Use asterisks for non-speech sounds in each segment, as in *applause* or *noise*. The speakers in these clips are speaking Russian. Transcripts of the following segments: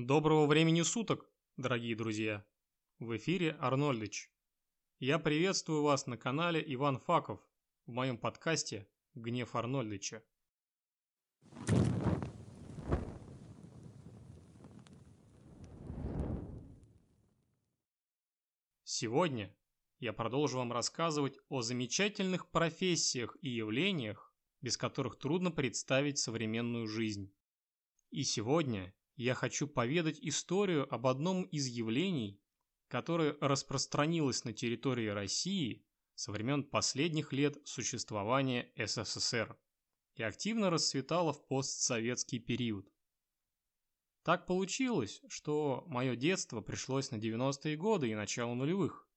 Доброго времени суток, дорогие друзья! В эфире Арнольдыч. Я приветствую вас на канале Иван Факов в моем подкасте «Гнев Арнольдыча». Сегодня я продолжу вам рассказывать о замечательных профессиях и явлениях, без которых трудно представить современную жизнь. И сегодня я хочу поведать историю об одном из явлений, которое распространилось на территории России со времен последних лет существования СССР и активно расцветало в постсоветский период. Так получилось, что мое детство пришлось на 90-е годы и начало нулевых,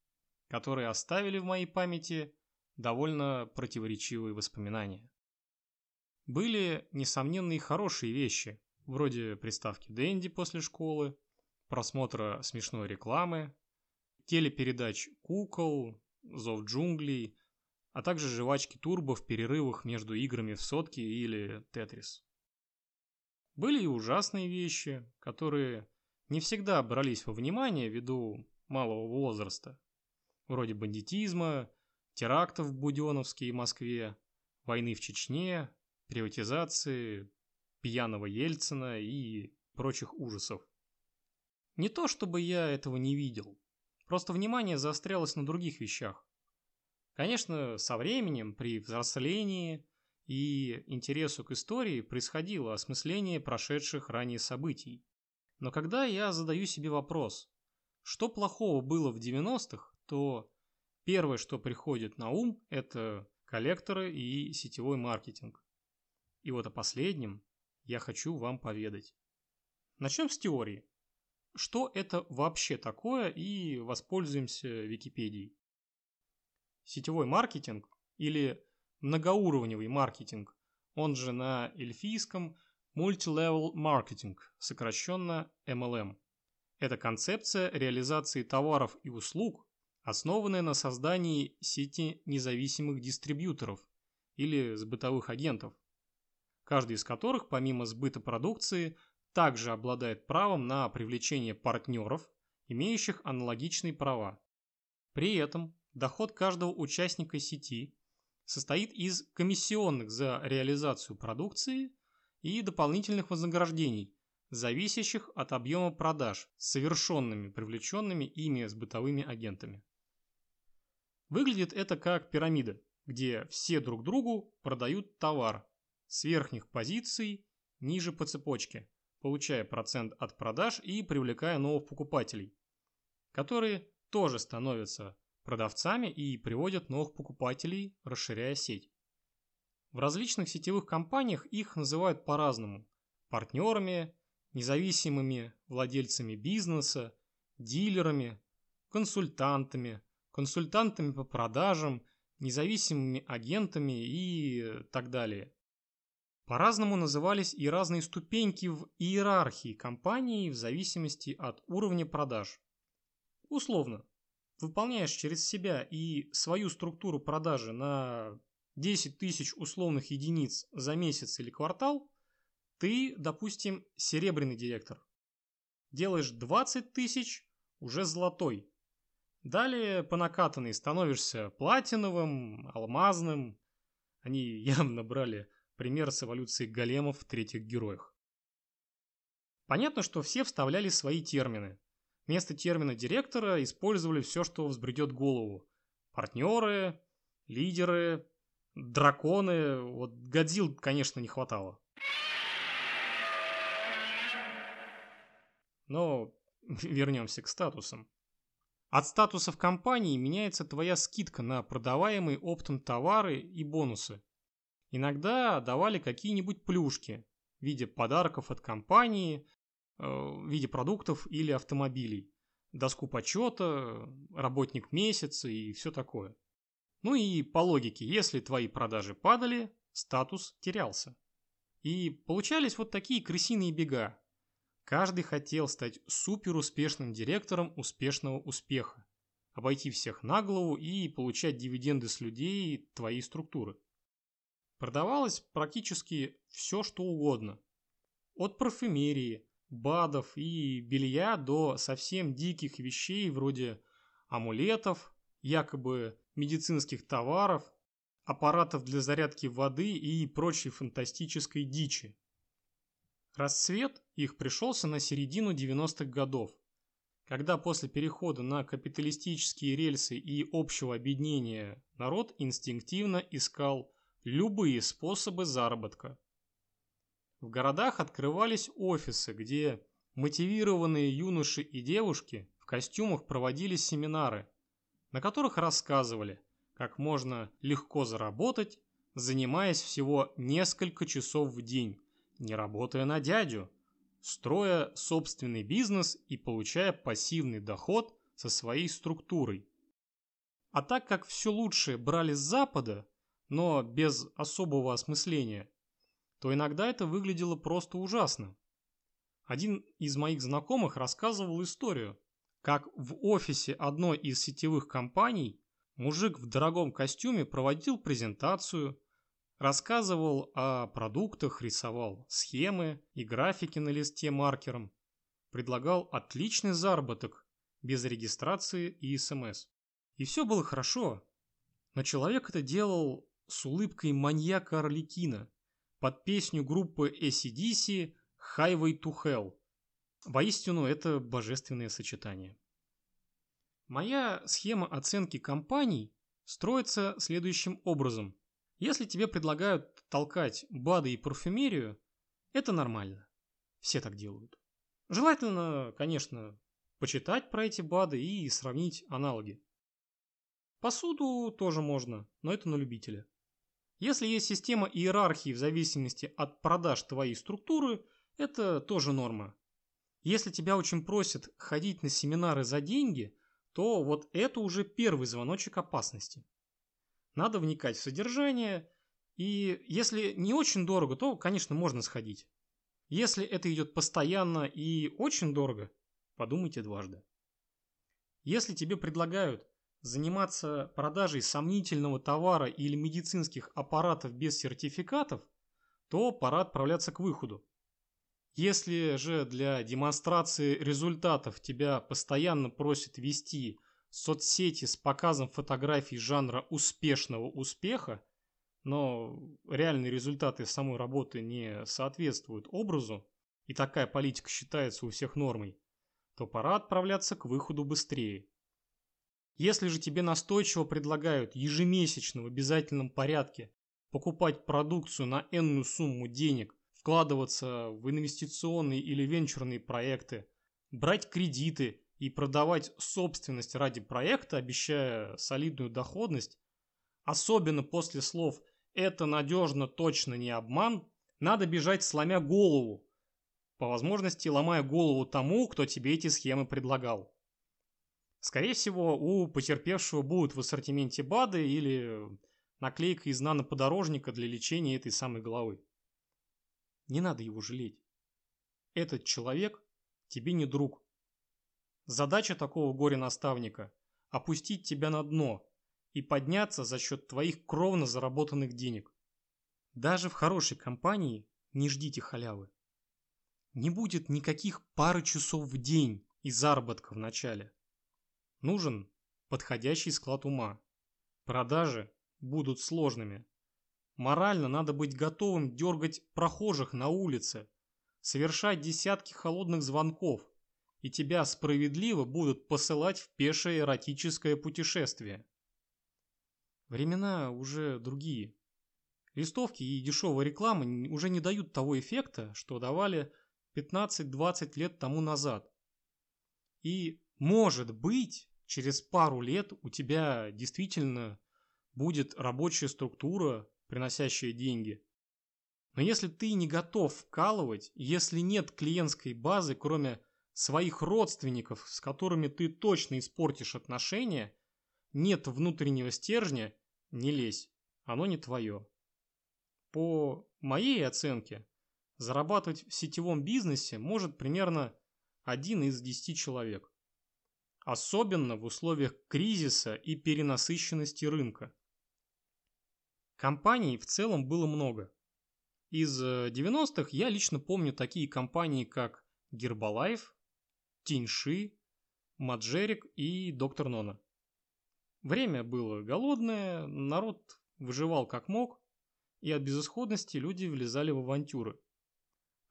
которые оставили в моей памяти довольно противоречивые воспоминания. Были, несомненно, и хорошие вещи, вроде приставки Дэнди после школы, просмотра смешной рекламы, телепередач «Кукол», «Зов джунглей», а также жвачки турбо в перерывах между играми в сотки или тетрис. Были и ужасные вещи, которые не всегда брались во внимание ввиду малого возраста, вроде бандитизма, терактов в Буденновске и Москве, войны в Чечне, приватизации, пьяного Ельцина и прочих ужасов. Не то чтобы я этого не видел, просто внимание заострялось на других вещах. Конечно, со временем, при взрослении и интересу к истории происходило осмысление прошедших ранее событий. Но когда я задаю себе вопрос, что плохого было в 90-х, то первое, что приходит на ум, это коллекторы и сетевой маркетинг. И вот о последнем я хочу вам поведать. Начнем с теории. Что это вообще такое и воспользуемся Википедией. Сетевой маркетинг или многоуровневый маркетинг, он же на эльфийском Multilevel Marketing, сокращенно MLM. Это концепция реализации товаров и услуг, основанная на создании сети независимых дистрибьюторов или сбытовых агентов, каждый из которых, помимо сбыта продукции, также обладает правом на привлечение партнеров, имеющих аналогичные права. При этом доход каждого участника сети состоит из комиссионных за реализацию продукции и дополнительных вознаграждений, зависящих от объема продаж, совершенными привлеченными ими с бытовыми агентами. Выглядит это как пирамида, где все друг другу продают товар, с верхних позиций ниже по цепочке, получая процент от продаж и привлекая новых покупателей, которые тоже становятся продавцами и приводят новых покупателей, расширяя сеть. В различных сетевых компаниях их называют по-разному – партнерами, независимыми владельцами бизнеса, дилерами, консультантами, консультантами по продажам, независимыми агентами и так далее. По-разному назывались и разные ступеньки в иерархии компании в зависимости от уровня продаж. Условно, выполняешь через себя и свою структуру продажи на 10 тысяч условных единиц за месяц или квартал, ты, допустим, серебряный директор. Делаешь 20 тысяч, уже золотой. Далее по накатанной становишься платиновым, алмазным. Они *laughs* явно брали пример с эволюцией големов в третьих героях. Понятно, что все вставляли свои термины. Вместо термина директора использовали все, что взбредет голову. Партнеры, лидеры, драконы. Вот Годзилл, конечно, не хватало. Но *laughs* вернемся к статусам. От статусов компании меняется твоя скидка на продаваемые оптом товары и бонусы. Иногда давали какие-нибудь плюшки в виде подарков от компании, э, в виде продуктов или автомобилей, доску почета, работник месяца и все такое. Ну и по логике, если твои продажи падали, статус терялся. И получались вот такие крысиные бега. Каждый хотел стать супер успешным директором успешного успеха, обойти всех на голову и получать дивиденды с людей твоей структуры. Продавалось практически все, что угодно. От парфюмерии БАДов и белья до совсем диких вещей вроде амулетов, якобы медицинских товаров, аппаратов для зарядки воды и прочей фантастической дичи. Расцвет их пришелся на середину 90-х годов, когда после перехода на капиталистические рельсы и общего объединения народ инстинктивно искал любые способы заработка. В городах открывались офисы, где мотивированные юноши и девушки в костюмах проводили семинары, на которых рассказывали, как можно легко заработать, занимаясь всего несколько часов в день, не работая на дядю, строя собственный бизнес и получая пассивный доход со своей структурой. А так как все лучшее брали с Запада, но без особого осмысления, то иногда это выглядело просто ужасно. Один из моих знакомых рассказывал историю, как в офисе одной из сетевых компаний мужик в дорогом костюме проводил презентацию, рассказывал о продуктах, рисовал схемы и графики на листе маркером, предлагал отличный заработок без регистрации и СМС. И все было хорошо, но человек это делал с улыбкой маньяка Орликина под песню группы ACDC «Highway to Hell». Воистину, это божественное сочетание. Моя схема оценки компаний строится следующим образом. Если тебе предлагают толкать БАДы и парфюмерию, это нормально. Все так делают. Желательно, конечно, почитать про эти БАДы и сравнить аналоги. Посуду тоже можно, но это на любителя. Если есть система иерархии в зависимости от продаж твоей структуры, это тоже норма. Если тебя очень просят ходить на семинары за деньги, то вот это уже первый звоночек опасности. Надо вникать в содержание, и если не очень дорого, то, конечно, можно сходить. Если это идет постоянно и очень дорого, подумайте дважды. Если тебе предлагают заниматься продажей сомнительного товара или медицинских аппаратов без сертификатов, то пора отправляться к выходу. Если же для демонстрации результатов тебя постоянно просят вести соцсети с показом фотографий жанра успешного успеха, но реальные результаты самой работы не соответствуют образу, и такая политика считается у всех нормой, то пора отправляться к выходу быстрее. Если же тебе настойчиво предлагают ежемесячно в обязательном порядке покупать продукцию на энную сумму денег, вкладываться в инвестиционные или венчурные проекты, брать кредиты и продавать собственность ради проекта, обещая солидную доходность, особенно после слов «это надежно, точно не обман», надо бежать сломя голову, по возможности ломая голову тому, кто тебе эти схемы предлагал. Скорее всего, у потерпевшего будут в ассортименте БАДы или наклейка из наноподорожника для лечения этой самой головы. Не надо его жалеть. Этот человек тебе не друг. Задача такого горе-наставника – опустить тебя на дно и подняться за счет твоих кровно заработанных денег. Даже в хорошей компании не ждите халявы. Не будет никаких пары часов в день и заработка в начале. Нужен подходящий склад ума. Продажи будут сложными. Морально надо быть готовым дергать прохожих на улице, совершать десятки холодных звонков, и тебя справедливо будут посылать в пешее эротическое путешествие. Времена уже другие. Листовки и дешевая реклама уже не дают того эффекта, что давали 15-20 лет тому назад. И, может быть, через пару лет у тебя действительно будет рабочая структура, приносящая деньги. Но если ты не готов вкалывать, если нет клиентской базы, кроме своих родственников, с которыми ты точно испортишь отношения, нет внутреннего стержня, не лезь, оно не твое. По моей оценке, зарабатывать в сетевом бизнесе может примерно один из десяти человек особенно в условиях кризиса и перенасыщенности рынка. Компаний в целом было много. Из 90-х э, я лично помню такие компании, как Гербалайф, Тиньши, Маджерик и Доктор Нона. Время было голодное, народ выживал как мог, и от безысходности люди влезали в авантюры.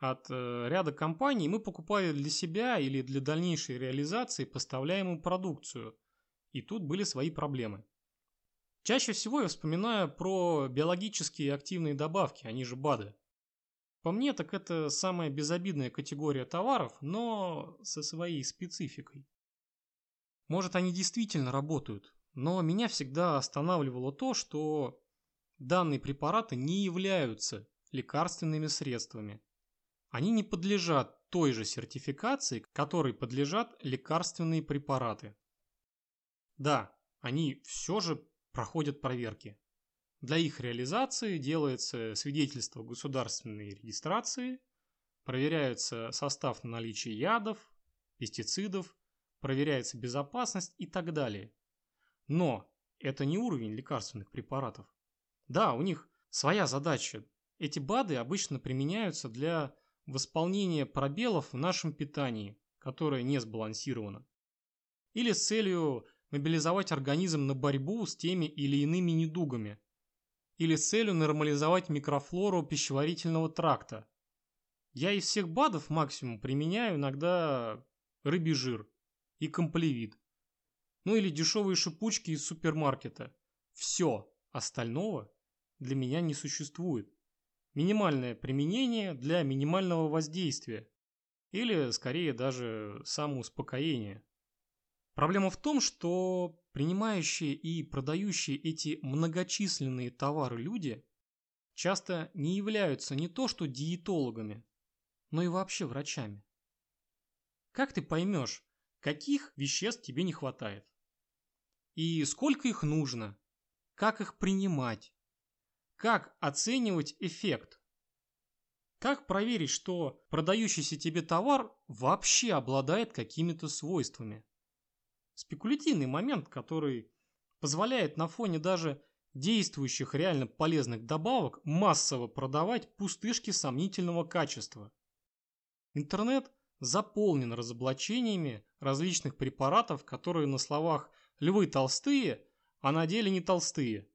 От э, ряда компаний мы покупали для себя или для дальнейшей реализации поставляемую продукцию, и тут были свои проблемы. Чаще всего я вспоминаю про биологические активные добавки, они же БАДы. По мне, так это самая безобидная категория товаров, но со своей спецификой. Может, они действительно работают, но меня всегда останавливало то, что данные препараты не являются лекарственными средствами. Они не подлежат той же сертификации, которой подлежат лекарственные препараты. Да, они все же проходят проверки. Для их реализации делается свидетельство государственной регистрации, проверяется состав на наличие ядов, пестицидов, проверяется безопасность и так далее. Но это не уровень лекарственных препаратов. Да, у них своя задача. Эти БАДы обычно применяются для восполнения пробелов в нашем питании, которое не сбалансировано. Или с целью мобилизовать организм на борьбу с теми или иными недугами. Или с целью нормализовать микрофлору пищеварительного тракта. Я из всех БАДов максимум применяю иногда рыбий жир и комплевит. Ну или дешевые шипучки из супермаркета. Все остального для меня не существует. Минимальное применение для минимального воздействия. Или, скорее, даже самоуспокоение. Проблема в том, что принимающие и продающие эти многочисленные товары люди часто не являются не то что диетологами, но и вообще врачами. Как ты поймешь, каких веществ тебе не хватает? И сколько их нужно? Как их принимать? Как оценивать эффект? Как проверить, что продающийся тебе товар вообще обладает какими-то свойствами? Спекулятивный момент, который позволяет на фоне даже действующих реально полезных добавок массово продавать пустышки сомнительного качества. Интернет заполнен разоблачениями различных препаратов, которые на словах «львы толстые», а на деле не толстые.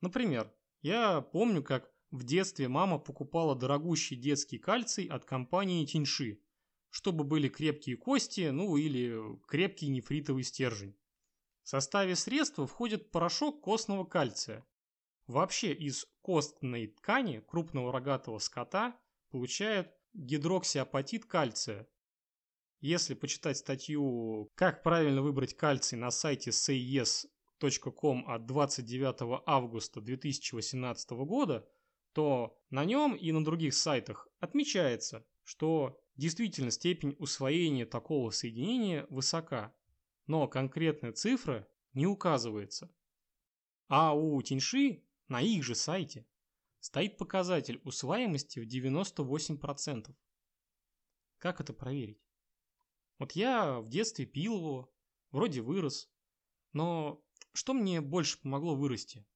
Например, я помню, как в детстве мама покупала дорогущий детский кальций от компании Тиньши, чтобы были крепкие кости, ну или крепкий нефритовый стержень. В составе средства входит порошок костного кальция. Вообще из костной ткани крупного рогатого скота получают гидроксиапатит кальция, если почитать статью «Как правильно выбрать кальций» на сайте sayes.com от 29 августа 2018 года, то на нем и на других сайтах отмечается, что действительно степень усвоения такого соединения высока, но конкретная цифра не указывается. А у Тиньши на их же сайте стоит показатель усваиваемости в 98%. Как это проверить? Вот я в детстве пил его, вроде вырос. Но что мне больше помогло вырасти?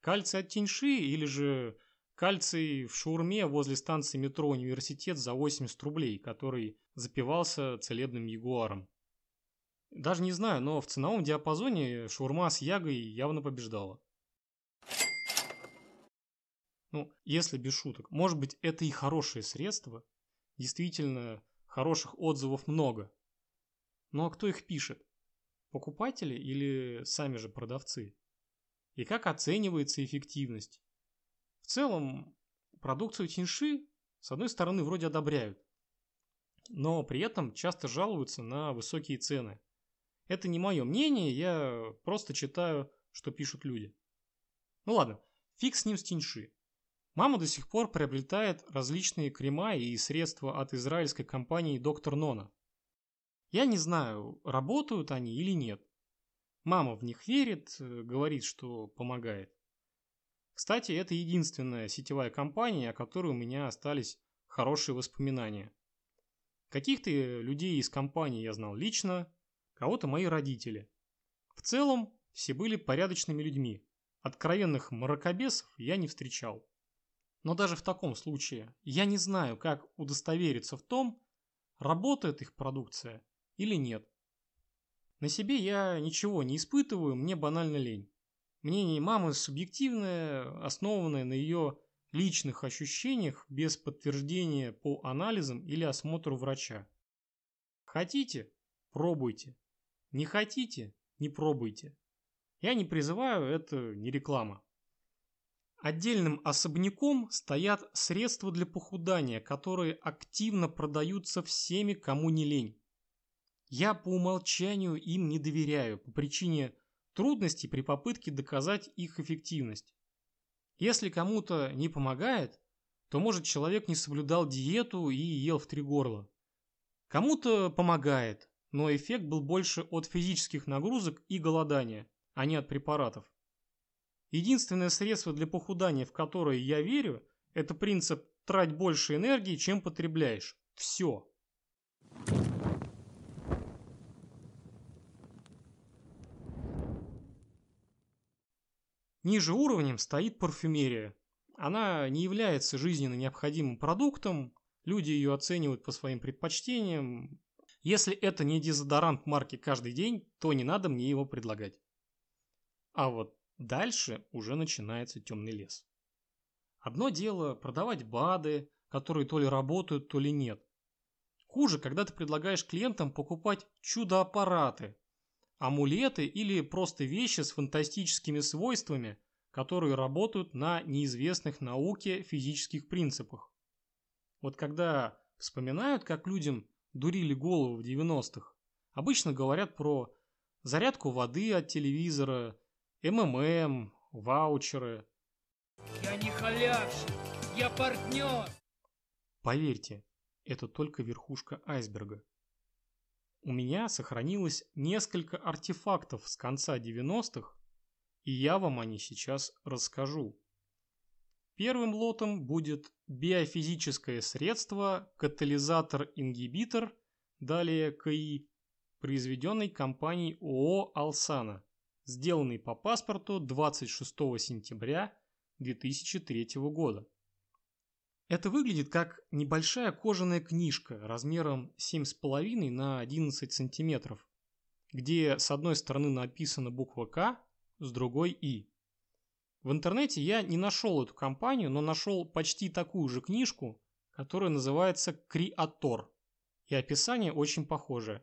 Кальций от тиньши или же кальций в шаурме возле станции метро «Университет» за 80 рублей, который запивался целебным ягуаром? Даже не знаю, но в ценовом диапазоне шаурма с ягой явно побеждала. Ну, если без шуток, может быть это и хорошее средство, действительно Хороших отзывов много. Ну а кто их пишет? Покупатели или сами же продавцы? И как оценивается эффективность? В целом, продукцию Тиньши с одной стороны вроде одобряют, но при этом часто жалуются на высокие цены. Это не мое мнение, я просто читаю, что пишут люди. Ну ладно, фиг с ним с Тиньши. Мама до сих пор приобретает различные крема и средства от израильской компании Доктор Нона. Я не знаю, работают они или нет. Мама в них верит, э, говорит, что помогает. Кстати, это единственная сетевая компания, о которой у меня остались хорошие воспоминания. Каких-то людей из компании я знал лично, кого-то мои родители. В целом, все были порядочными людьми. Откровенных мракобесов я не встречал. Но даже в таком случае я не знаю, как удостовериться в том, работает их продукция или нет. На себе я ничего не испытываю, мне банально лень. Мнение мамы субъективное, основанное на ее личных ощущениях без подтверждения по анализам или осмотру врача. Хотите – пробуйте. Не хотите – не пробуйте. Я не призываю, это не реклама. Отдельным особняком стоят средства для похудания, которые активно продаются всеми, кому не лень. Я по умолчанию им не доверяю по причине трудностей при попытке доказать их эффективность. Если кому-то не помогает, то может человек не соблюдал диету и ел в три горла. Кому-то помогает, но эффект был больше от физических нагрузок и голодания, а не от препаратов. Единственное средство для похудания, в которое я верю, это принцип «трать больше энергии, чем потребляешь». Все. Ниже уровнем стоит парфюмерия. Она не является жизненно необходимым продуктом, люди ее оценивают по своим предпочтениям. Если это не дезодорант марки каждый день, то не надо мне его предлагать. А вот Дальше уже начинается темный лес. Одно дело продавать БАДы, которые то ли работают, то ли нет. Хуже, когда ты предлагаешь клиентам покупать чудо-аппараты, амулеты или просто вещи с фантастическими свойствами, которые работают на неизвестных науке физических принципах. Вот когда вспоминают, как людям дурили голову в 90-х, обычно говорят про зарядку воды от телевизора, МММ, ваучеры. Я не халявщик, я партнер. Поверьте, это только верхушка айсберга. У меня сохранилось несколько артефактов с конца 90-х, и я вам о них сейчас расскажу. Первым лотом будет биофизическое средство катализатор-ингибитор, далее КИ, произведенный компанией ООО «Алсана» сделанный по паспорту 26 сентября 2003 года. Это выглядит как небольшая кожаная книжка размером 7,5 на 11 сантиметров, где с одной стороны написана буква К, с другой И. В интернете я не нашел эту компанию, но нашел почти такую же книжку, которая называется Криатор, и описание очень похожее.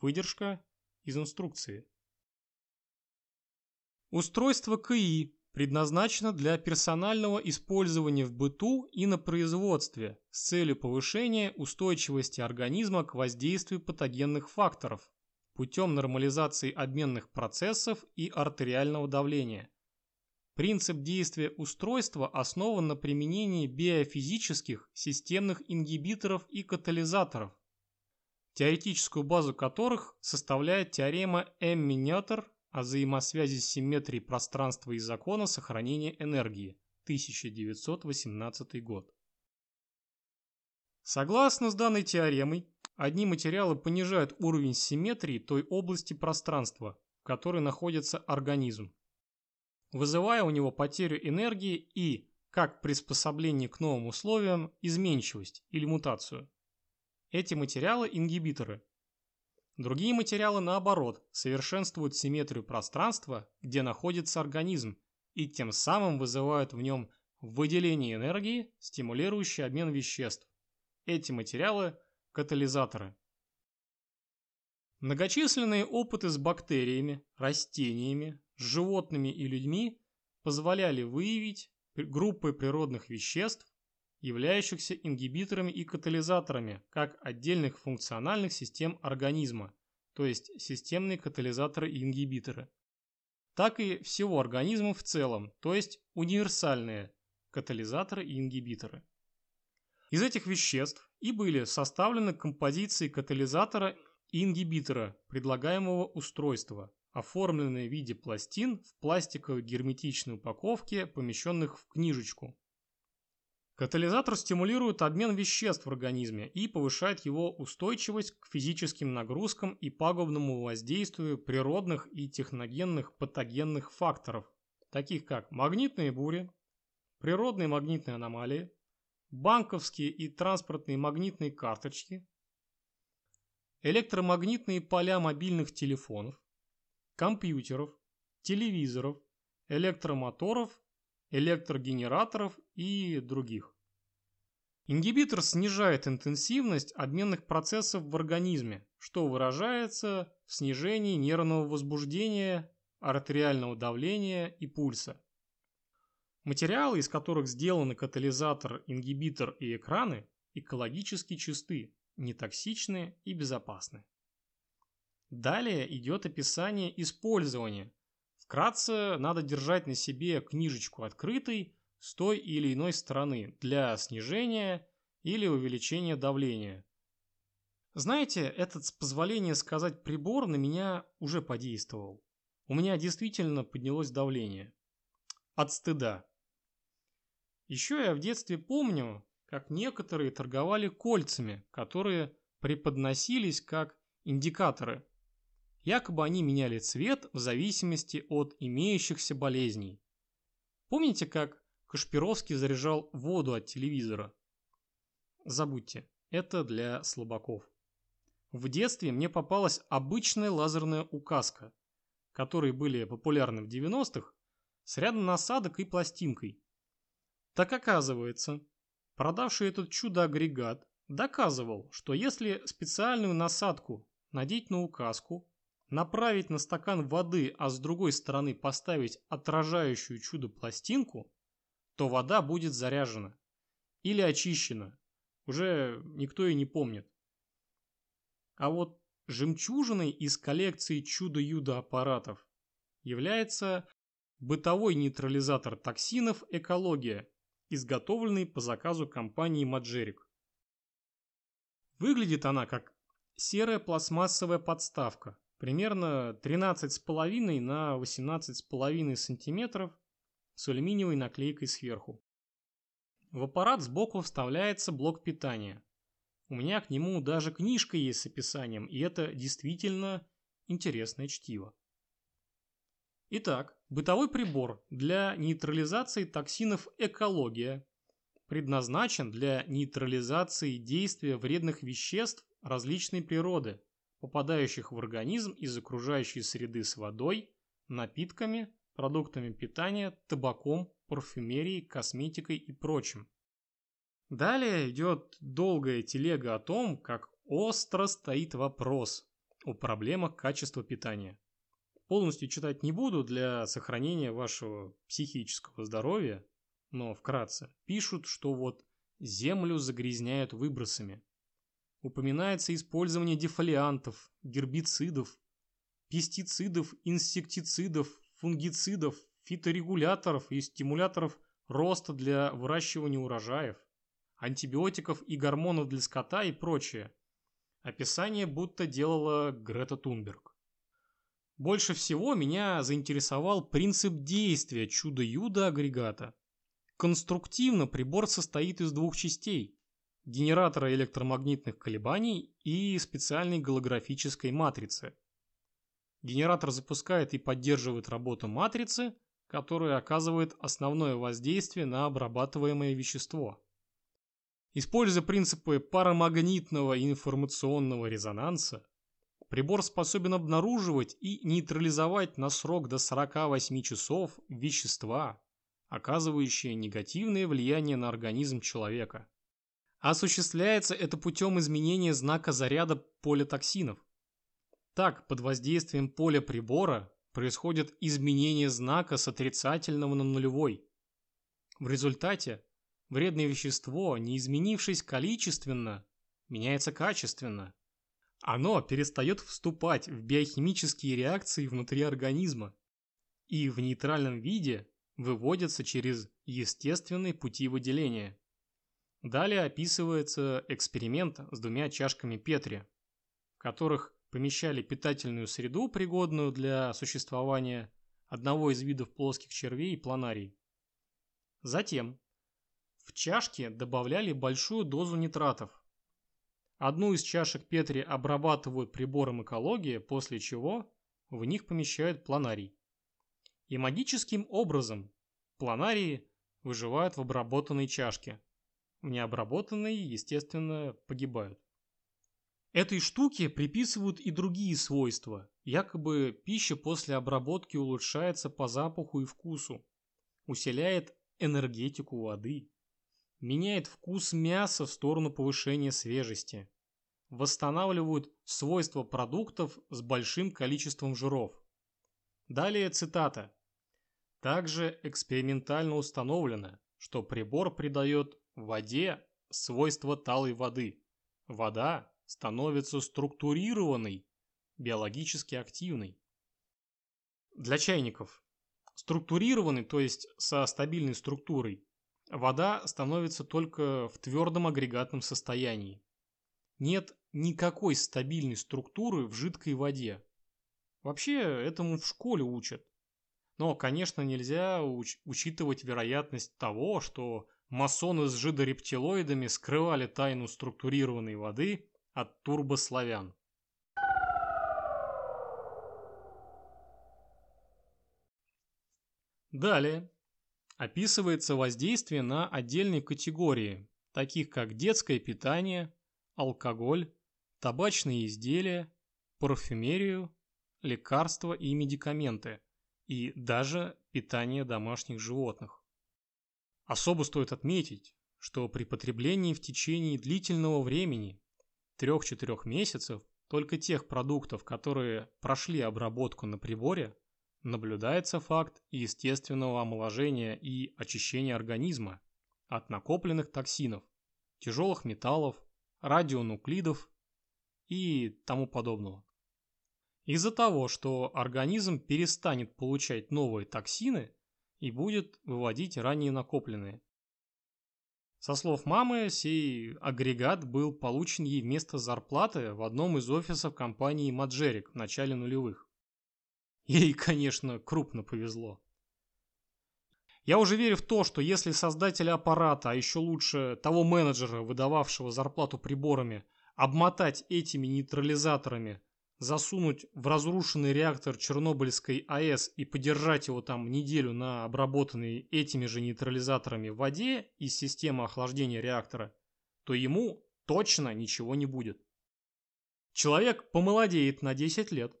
Выдержка из инструкции. Устройство КИ предназначено для персонального использования в быту и на производстве с целью повышения устойчивости организма к воздействию патогенных факторов путем нормализации обменных процессов и артериального давления. Принцип действия устройства основан на применении биофизических системных ингибиторов и катализаторов, теоретическую базу которых составляет теорема М-Минетер о взаимосвязи симметрии пространства и закона сохранения энергии, 1918 год. Согласно с данной теоремой, одни материалы понижают уровень симметрии той области пространства, в которой находится организм, вызывая у него потерю энергии и, как приспособление к новым условиям, изменчивость или мутацию. Эти материалы – ингибиторы, Другие материалы, наоборот, совершенствуют симметрию пространства, где находится организм, и тем самым вызывают в нем выделение энергии, стимулирующий обмен веществ. Эти материалы – катализаторы. Многочисленные опыты с бактериями, растениями, животными и людьми позволяли выявить группы природных веществ, являющихся ингибиторами и катализаторами как отдельных функциональных систем организма, то есть системные катализаторы и ингибиторы, так и всего организма в целом, то есть универсальные катализаторы и ингибиторы. Из этих веществ и были составлены композиции катализатора и ингибитора предлагаемого устройства, оформленные в виде пластин в пластиковой герметичной упаковке, помещенных в книжечку. Катализатор стимулирует обмен веществ в организме и повышает его устойчивость к физическим нагрузкам и пагубному воздействию природных и техногенных патогенных факторов, таких как магнитные бури, природные магнитные аномалии, банковские и транспортные магнитные карточки, электромагнитные поля мобильных телефонов, компьютеров, телевизоров, электромоторов, электрогенераторов и других. Ингибитор снижает интенсивность обменных процессов в организме, что выражается в снижении нервного возбуждения, артериального давления и пульса. Материалы, из которых сделаны катализатор, ингибитор и экраны, экологически чисты, нетоксичны и безопасны. Далее идет описание использования. Вкратце надо держать на себе книжечку открытой с той или иной стороны для снижения или увеличения давления. Знаете, этот, с позволения сказать, прибор на меня уже подействовал. У меня действительно поднялось давление. От стыда. Еще я в детстве помню, как некоторые торговали кольцами, которые преподносились как индикаторы. Якобы они меняли цвет в зависимости от имеющихся болезней. Помните, как Кашпировский заряжал воду от телевизора? Забудьте, это для слабаков. В детстве мне попалась обычная лазерная указка, которые были популярны в 90-х, с рядом насадок и пластинкой. Так оказывается, продавший этот чудо-агрегат доказывал, что если специальную насадку надеть на указку, направить на стакан воды, а с другой стороны поставить отражающую чудо-пластинку, то вода будет заряжена или очищена. Уже никто и не помнит. А вот жемчужиной из коллекции чудо-юдо аппаратов является бытовой нейтрализатор токсинов «Экология», изготовленный по заказу компании Маджерик. Выглядит она как серая пластмассовая подставка, примерно 13,5 на 18,5 см с алюминиевой наклейкой сверху. В аппарат сбоку вставляется блок питания. У меня к нему даже книжка есть с описанием, и это действительно интересное чтиво. Итак, бытовой прибор для нейтрализации токсинов «Экология» предназначен для нейтрализации действия вредных веществ различной природы, попадающих в организм из окружающей среды с водой, напитками, продуктами питания, табаком, парфюмерией, косметикой и прочим. Далее идет долгая телега о том, как остро стоит вопрос о проблемах качества питания. Полностью читать не буду для сохранения вашего психического здоровья, но вкратце. Пишут, что вот землю загрязняют выбросами. Упоминается использование дефолиантов, гербицидов, пестицидов, инсектицидов, фунгицидов, фиторегуляторов и стимуляторов роста для выращивания урожаев, антибиотиков и гормонов для скота и прочее. Описание будто делала Грета Тунберг. Больше всего меня заинтересовал принцип действия чудо-юдо агрегата. Конструктивно прибор состоит из двух частей – генератора электромагнитных колебаний и специальной голографической матрицы. Генератор запускает и поддерживает работу матрицы, которая оказывает основное воздействие на обрабатываемое вещество. Используя принципы парамагнитного информационного резонанса, Прибор способен обнаруживать и нейтрализовать на срок до 48 часов вещества, оказывающие негативное влияние на организм человека. Осуществляется это путем изменения знака заряда поля токсинов. Так, под воздействием поля прибора происходит изменение знака с отрицательного на нулевой. В результате вредное вещество, не изменившись количественно, меняется качественно. Оно перестает вступать в биохимические реакции внутри организма и в нейтральном виде выводится через естественные пути выделения. Далее описывается эксперимент с двумя чашками Петри, в которых помещали питательную среду, пригодную для существования одного из видов плоских червей и планарий. Затем в чашке добавляли большую дозу нитратов, Одну из чашек Петри обрабатывают прибором экологии, после чего в них помещают планарий. И магическим образом планарии выживают в обработанной чашке. В необработанной, естественно, погибают. Этой штуке приписывают и другие свойства. Якобы пища после обработки улучшается по запаху и вкусу, усиляет энергетику воды, меняет вкус мяса в сторону повышения свежести, восстанавливают свойства продуктов с большим количеством жиров. Далее цитата. Также экспериментально установлено, что прибор придает воде свойства талой воды. Вода становится структурированной, биологически активной. Для чайников. Структурированный, то есть со стабильной структурой, вода становится только в твердом агрегатном состоянии. Нет никакой стабильной структуры в жидкой воде. Вообще этому в школе учат. Но, конечно, нельзя уч учитывать вероятность того, что масоны с жидорептилоидами скрывали тайну структурированной воды от турбославян. Далее описывается воздействие на отдельные категории, таких как детское питание, алкоголь, табачные изделия, парфюмерию, лекарства и медикаменты, и даже питание домашних животных. Особо стоит отметить, что при потреблении в течение длительного времени, 3-4 месяцев, только тех продуктов, которые прошли обработку на приборе, наблюдается факт естественного омоложения и очищения организма от накопленных токсинов, тяжелых металлов, радионуклидов и тому подобного. Из-за того, что организм перестанет получать новые токсины и будет выводить ранее накопленные. Со слов мамы, сей агрегат был получен ей вместо зарплаты в одном из офисов компании Маджерик в начале нулевых. Ей, конечно, крупно повезло. Я уже верю в то, что если создателя аппарата, а еще лучше того менеджера, выдававшего зарплату приборами, обмотать этими нейтрализаторами, засунуть в разрушенный реактор Чернобыльской АЭС и подержать его там неделю на обработанной этими же нейтрализаторами воде из системы охлаждения реактора, то ему точно ничего не будет. Человек помолодеет на 10 лет.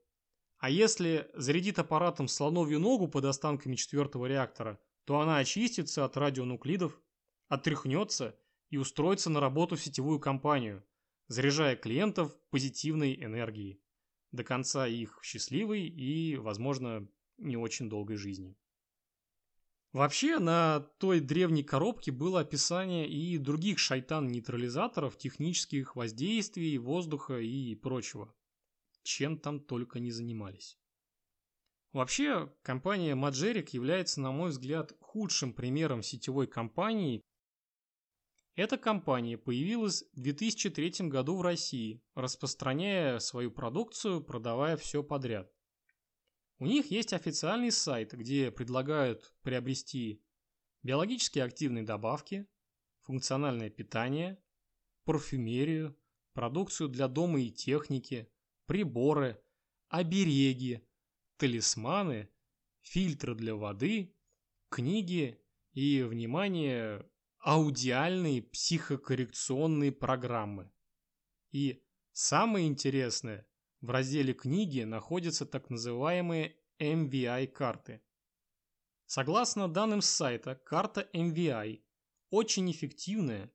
А если зарядит аппаратом слоновью ногу под останками четвертого реактора, то она очистится от радионуклидов, отряхнется и устроится на работу в сетевую компанию, заряжая клиентов позитивной энергией до конца их счастливой и, возможно, не очень долгой жизни. Вообще, на той древней коробке было описание и других шайтан-нейтрализаторов, технических воздействий, воздуха и прочего. Чем там только не занимались. Вообще, компания Magerik является, на мой взгляд, худшим примером сетевой компании. Эта компания появилась в 2003 году в России, распространяя свою продукцию, продавая все подряд. У них есть официальный сайт, где предлагают приобрести биологически активные добавки, функциональное питание, парфюмерию, продукцию для дома и техники, приборы, обереги, талисманы, фильтры для воды, книги и, внимание, аудиальные психокоррекционные программы. И самое интересное, в разделе книги находятся так называемые MVI-карты. Согласно данным сайта, карта MVI очень эффективная,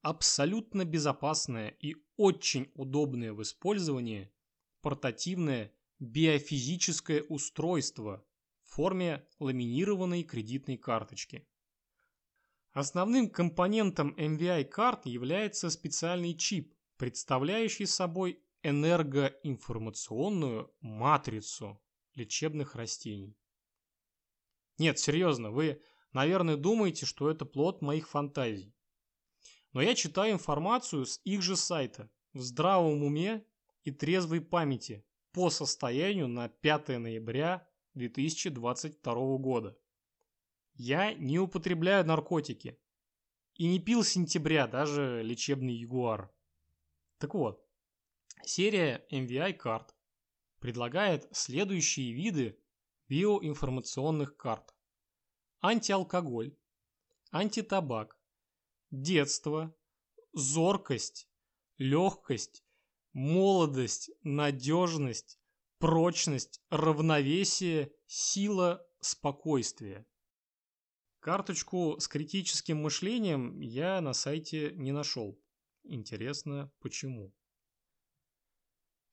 абсолютно безопасная и очень удобная в использовании портативное биофизическое устройство в форме ламинированной кредитной карточки. Основным компонентом MVI-карт является специальный чип, представляющий собой энергоинформационную матрицу лечебных растений. Нет, серьезно, вы, наверное, думаете, что это плод моих фантазий. Но я читаю информацию с их же сайта в здравом уме и трезвой памяти по состоянию на 5 ноября 2022 года. Я не употребляю наркотики и не пил с сентября даже лечебный ягуар. Так вот, серия MVI карт предлагает следующие виды биоинформационных карт. Антиалкоголь, антитабак, детство, зоркость, легкость, молодость, надежность, прочность, равновесие, сила, спокойствие. Карточку с критическим мышлением я на сайте не нашел. Интересно, почему?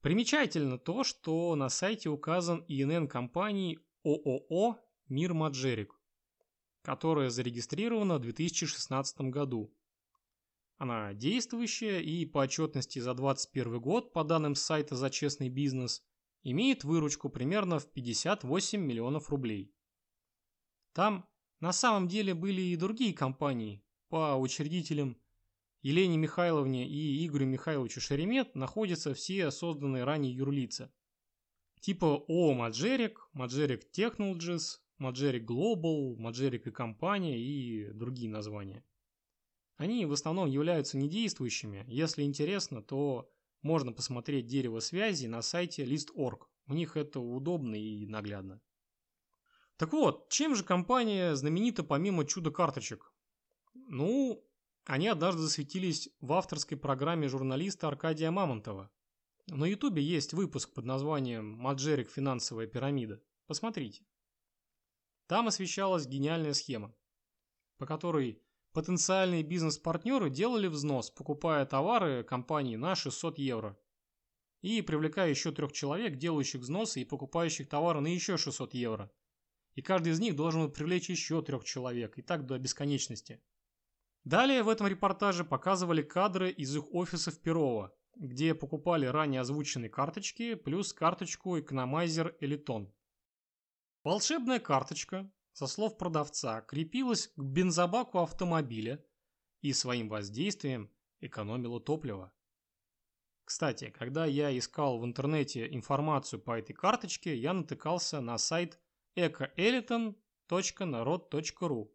Примечательно то, что на сайте указан ИНН компании ООО «Мир Маджерик», которая зарегистрирована в 2016 году. Она действующая и по отчетности за 2021 год, по данным сайта «За честный бизнес», имеет выручку примерно в 58 миллионов рублей. Там на самом деле были и другие компании. По учредителям Елене Михайловне и Игорю Михайловичу Шеремет находятся все созданные ранее юрлица. Типа ООО «Маджерик», «Маджерик Technologies», «Маджерик Global», «Маджерик и компания» и другие названия. Они в основном являются недействующими. Если интересно, то можно посмотреть дерево связи на сайте list.org. У них это удобно и наглядно. Так вот, чем же компания знаменита помимо чудо-карточек? Ну, они однажды засветились в авторской программе журналиста Аркадия Мамонтова. На ютубе есть выпуск под названием «Маджерик. Финансовая пирамида». Посмотрите. Там освещалась гениальная схема, по которой потенциальные бизнес-партнеры делали взнос, покупая товары компании на 600 евро. И привлекая еще трех человек, делающих взносы и покупающих товары на еще 600 евро. И каждый из них должен привлечь еще трех человек, и так до бесконечности. Далее в этом репортаже показывали кадры из их офисов Перова, где покупали ранее озвученные карточки плюс карточку Economizer Eliton. Волшебная карточка, со слов продавца, крепилась к бензобаку автомобиля и своим воздействием экономила топливо. Кстати, когда я искал в интернете информацию по этой карточке, я натыкался на сайт ecoeliton.narod.ru.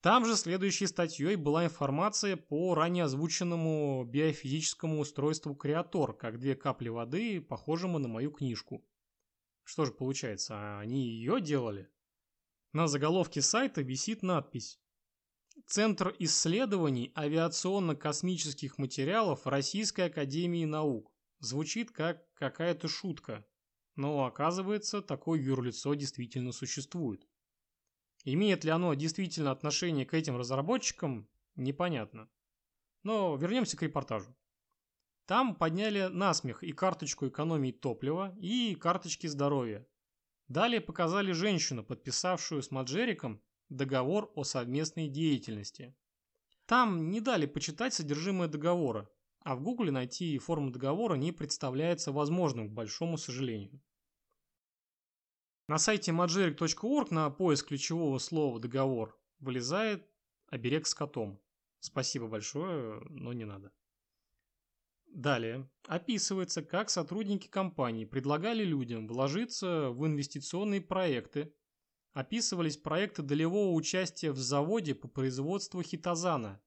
Там же следующей статьей была информация по ранее озвученному биофизическому устройству Креатор, как две капли воды, похожему на мою книжку. Что же получается, они ее делали? На заголовке сайта висит надпись Центр исследований авиационно-космических материалов Российской Академии Наук. Звучит как какая-то шутка, но оказывается, такое юрлицо действительно существует. Имеет ли оно действительно отношение к этим разработчикам, непонятно. Но вернемся к репортажу. Там подняли насмех и карточку экономии топлива, и карточки здоровья. Далее показали женщину, подписавшую с Маджериком договор о совместной деятельности. Там не дали почитать содержимое договора, а в Гугле найти форму договора не представляется возможным, к большому сожалению. На сайте majeric.org на поиск ключевого слова «договор» вылезает оберег с котом. Спасибо большое, но не надо. Далее описывается, как сотрудники компании предлагали людям вложиться в инвестиционные проекты. Описывались проекты долевого участия в заводе по производству хитозана,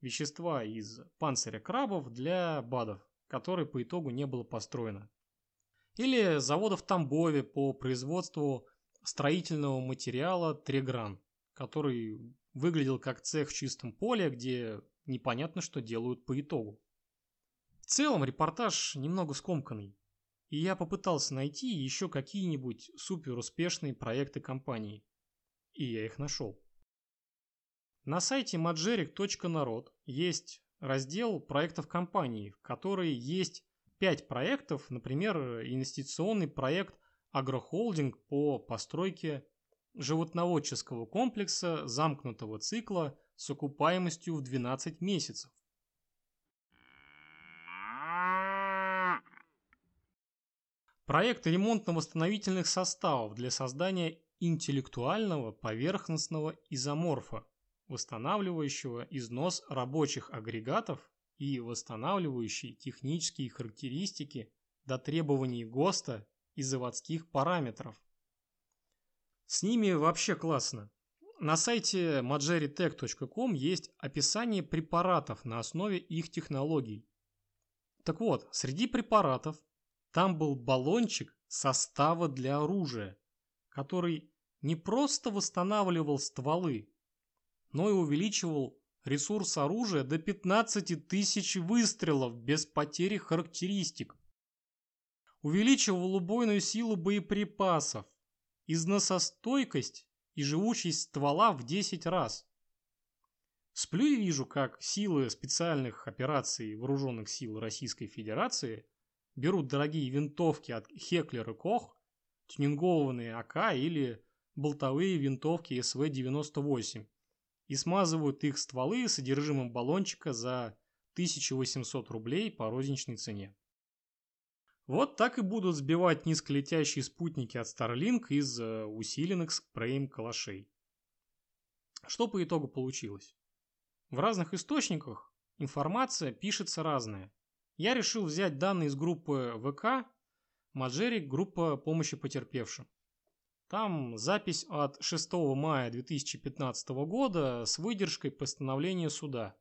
вещества из панциря крабов для БАДов, который по итогу не было построено. Или завода в Тамбове по производству строительного материала Трегран, который выглядел как цех в чистом поле, где непонятно, что делают по итогу. В целом репортаж немного скомканный, и я попытался найти еще какие-нибудь супер успешные проекты компании. И я их нашел. На сайте majeric.narod есть раздел проектов компании, в который есть 5 проектов, например, инвестиционный проект «Агрохолдинг» по постройке животноводческого комплекса замкнутого цикла с окупаемостью в 12 месяцев. Проект ремонтно-восстановительных составов для создания интеллектуального поверхностного изоморфа, восстанавливающего износ рабочих агрегатов и восстанавливающий технические характеристики до требований ГОСТа и заводских параметров. С ними вообще классно. На сайте majeritech.com есть описание препаратов на основе их технологий. Так вот, среди препаратов там был баллончик состава для оружия, который не просто восстанавливал стволы, но и увеличивал ресурс оружия до 15 тысяч выстрелов без потери характеристик. Увеличивал убойную силу боеприпасов, износостойкость и живучесть ствола в 10 раз. Сплю и вижу, как силы специальных операций вооруженных сил Российской Федерации берут дорогие винтовки от Хеклер и Кох, тюнингованные АК или болтовые винтовки СВ-98 и смазывают их стволы содержимым баллончика за 1800 рублей по розничной цене. Вот так и будут сбивать низколетящие спутники от Starlink из э, усиленных спреем калашей. Что по итогу получилось? В разных источниках информация пишется разная. Я решил взять данные из группы ВК Маджерик, группа помощи потерпевшим. Там запись от 6 мая 2015 года с выдержкой постановления суда.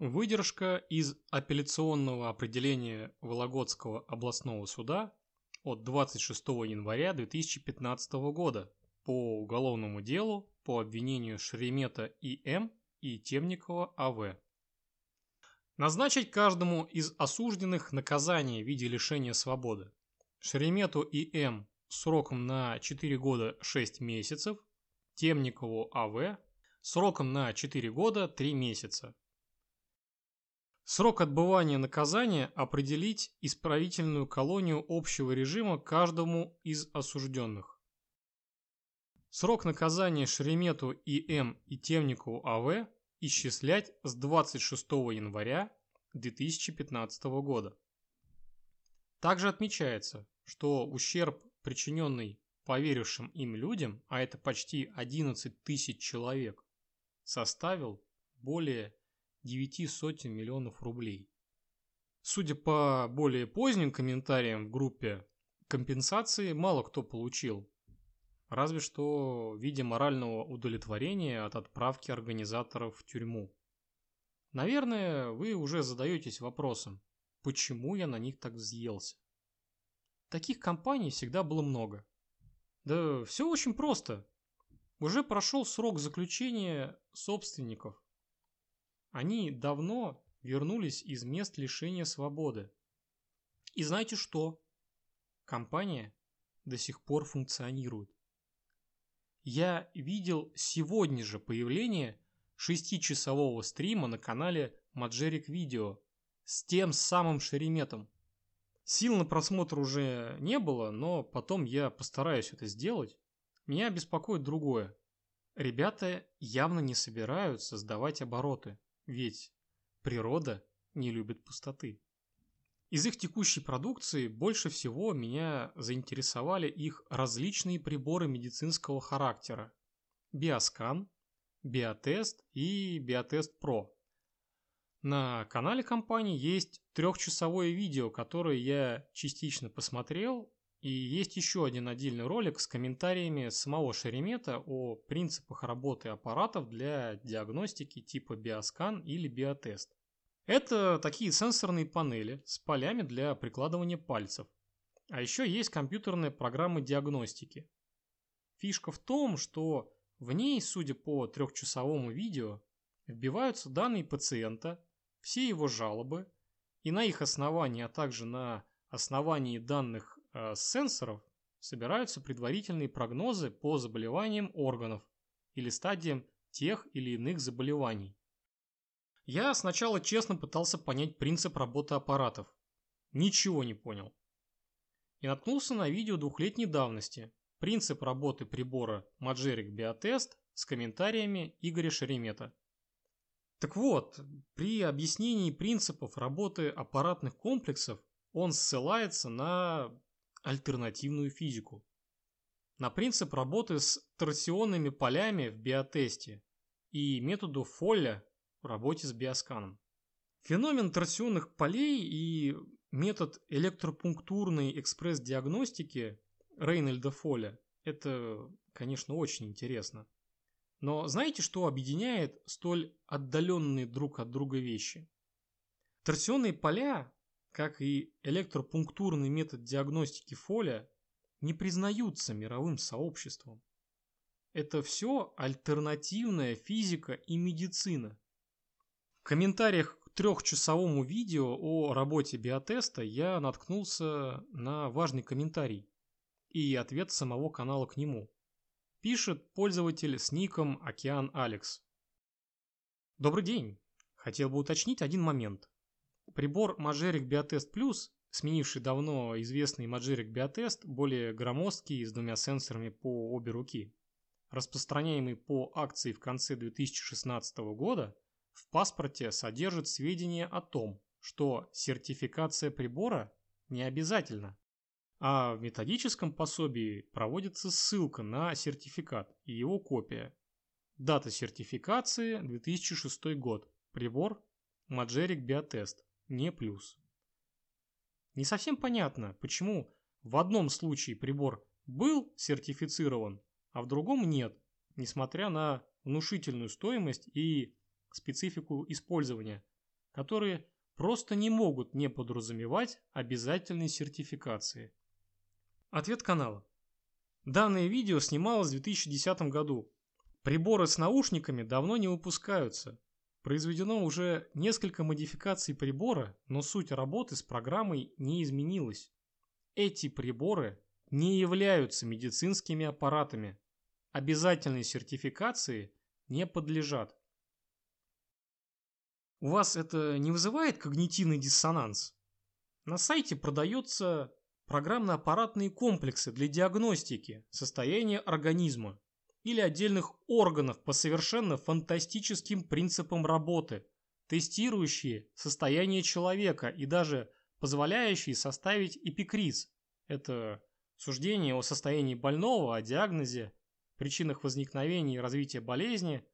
Выдержка из апелляционного определения Вологодского областного суда от 26 января 2015 года по уголовному делу по обвинению Шеремета И.М и Темникова А.В. Назначить каждому из осужденных наказание в виде лишения свободы. Шеремету И.М. сроком на 4 года 6 месяцев, Темникову А.В. сроком на 4 года 3 месяца. Срок отбывания наказания определить исправительную колонию общего режима каждому из осужденных. Срок наказания Шеремету И.М. и Темникову А.В исчислять с 26 января 2015 года. Также отмечается, что ущерб, причиненный поверившим им людям, а это почти 11 тысяч человек, составил более 9 сотен миллионов рублей. Судя по более поздним комментариям в группе, компенсации мало кто получил, Разве что в виде морального удовлетворения от отправки организаторов в тюрьму. Наверное, вы уже задаетесь вопросом, почему я на них так взъелся. Таких компаний всегда было много. Да все очень просто. Уже прошел срок заключения собственников. Они давно вернулись из мест лишения свободы. И знаете что? Компания до сих пор функционирует. Я видел сегодня же появление шестичасового стрима на канале Маджерик Видео с тем самым Шереметом. Сил на просмотр уже не было, но потом я постараюсь это сделать. Меня беспокоит другое. Ребята явно не собираются сдавать обороты, ведь природа не любит пустоты. Из их текущей продукции больше всего меня заинтересовали их различные приборы медицинского характера. Биоскан, Биотест и Биотест Pro. На канале компании есть трехчасовое видео, которое я частично посмотрел, и есть еще один отдельный ролик с комментариями самого Шеремета о принципах работы аппаратов для диагностики типа Биоскан или Биотест. Это такие сенсорные панели с полями для прикладывания пальцев. А еще есть компьютерная программа диагностики. Фишка в том, что в ней, судя по трехчасовому видео, вбиваются данные пациента, все его жалобы, и на их основании, а также на основании данных э, сенсоров собираются предварительные прогнозы по заболеваниям органов или стадиям тех или иных заболеваний. Я сначала честно пытался понять принцип работы аппаратов. Ничего не понял. И наткнулся на видео двухлетней давности. Принцип работы прибора Magic Biotest с комментариями Игоря Шеремета. Так вот, при объяснении принципов работы аппаратных комплексов он ссылается на альтернативную физику. На принцип работы с торсионными полями в биотесте и методу Фолля в работе с биосканом. Феномен торсионных полей и метод электропунктурной экспресс-диагностики Рейнольда Фоля – это, конечно, очень интересно. Но знаете, что объединяет столь отдаленные друг от друга вещи? Торсионные поля, как и электропунктурный метод диагностики Фоля, не признаются мировым сообществом. это все альтернативная физика и медицина. В комментариях к трехчасовому видео о работе биотеста я наткнулся на важный комментарий и ответ самого канала к нему. Пишет пользователь с ником Океан Алекс. Добрый день. Хотел бы уточнить один момент. Прибор Majeric Biotest Plus, сменивший давно известный Majeric Biotest, более громоздкий, с двумя сенсорами по обе руки, распространяемый по акции в конце 2016 года, в паспорте содержит сведения о том, что сертификация прибора не обязательна, а в методическом пособии проводится ссылка на сертификат и его копия. Дата сертификации 2006 год. Прибор Majeric Biotest, не плюс. Не совсем понятно, почему в одном случае прибор был сертифицирован, а в другом нет, несмотря на внушительную стоимость и специфику использования, которые просто не могут не подразумевать обязательной сертификации. Ответ канала. Данное видео снималось в 2010 году. Приборы с наушниками давно не выпускаются. Произведено уже несколько модификаций прибора, но суть работы с программой не изменилась. Эти приборы не являются медицинскими аппаратами. Обязательной сертификации не подлежат. У вас это не вызывает когнитивный диссонанс? На сайте продается программно-аппаратные комплексы для диагностики состояния организма или отдельных органов по совершенно фантастическим принципам работы, тестирующие состояние человека и даже позволяющие составить эпикриз. Это суждение о состоянии больного, о диагнозе, причинах возникновения и развития болезни,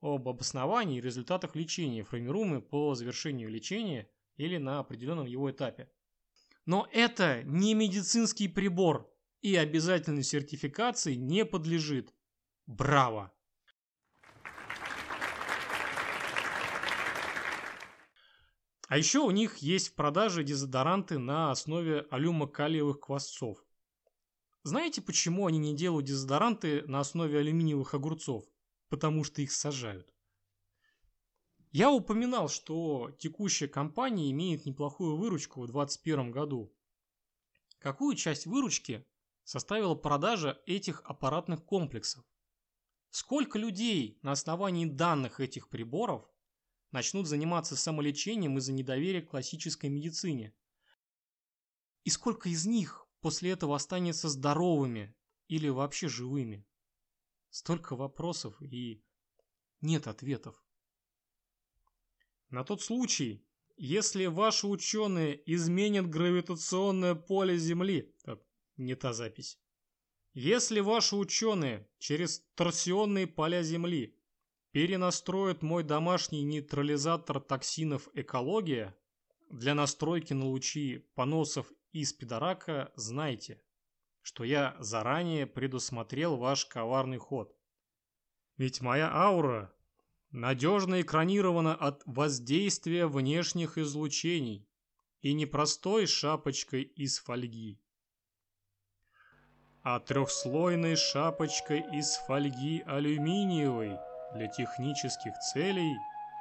об обосновании и результатах лечения, формируемые по завершению лечения или на определенном его этапе. Но это не медицинский прибор и обязательной сертификации не подлежит. Браво! А еще у них есть в продаже дезодоранты на основе алюмокалиевых квасцов. Знаете, почему они не делают дезодоранты на основе алюминиевых огурцов? Потому что их сажают. Я упоминал, что текущая компания имеет неплохую выручку в 2021 году. Какую часть выручки составила продажа этих аппаратных комплексов? Сколько людей на основании данных этих приборов начнут заниматься самолечением из-за недоверия к классической медицине? И сколько из них после этого останется здоровыми или вообще живыми? Столько вопросов и нет ответов. На тот случай, если ваши ученые изменят гравитационное поле Земли... Так, не та запись. Если ваши ученые через торсионные поля Земли перенастроят мой домашний нейтрализатор токсинов «Экология» для настройки на лучи поносов и спидорака, знайте, что я заранее предусмотрел ваш коварный ход. Ведь моя аура надежно экранирована от воздействия внешних излучений и не простой шапочкой из фольги, а трехслойной шапочкой из фольги алюминиевой для технических целей,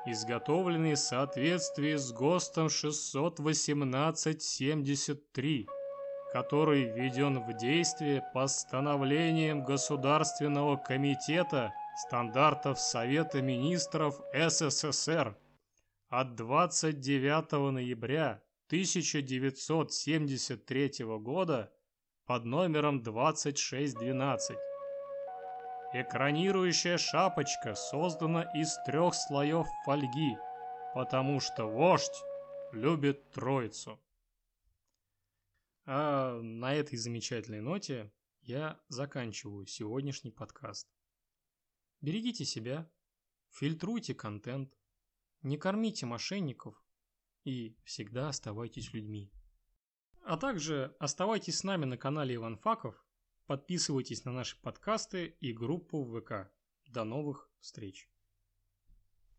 изготовленной в соответствии с ГОСТом 618-73, который введен в действие постановлением Государственного комитета стандартов Совета министров СССР от 29 ноября 1973 года под номером 2612. Экранирующая шапочка создана из трех слоев фольги, потому что вождь любит троицу. А на этой замечательной ноте я заканчиваю сегодняшний подкаст. Берегите себя, фильтруйте контент, не кормите мошенников и всегда оставайтесь людьми. А также оставайтесь с нами на канале Иван Факов, подписывайтесь на наши подкасты и группу ВК. До новых встреч!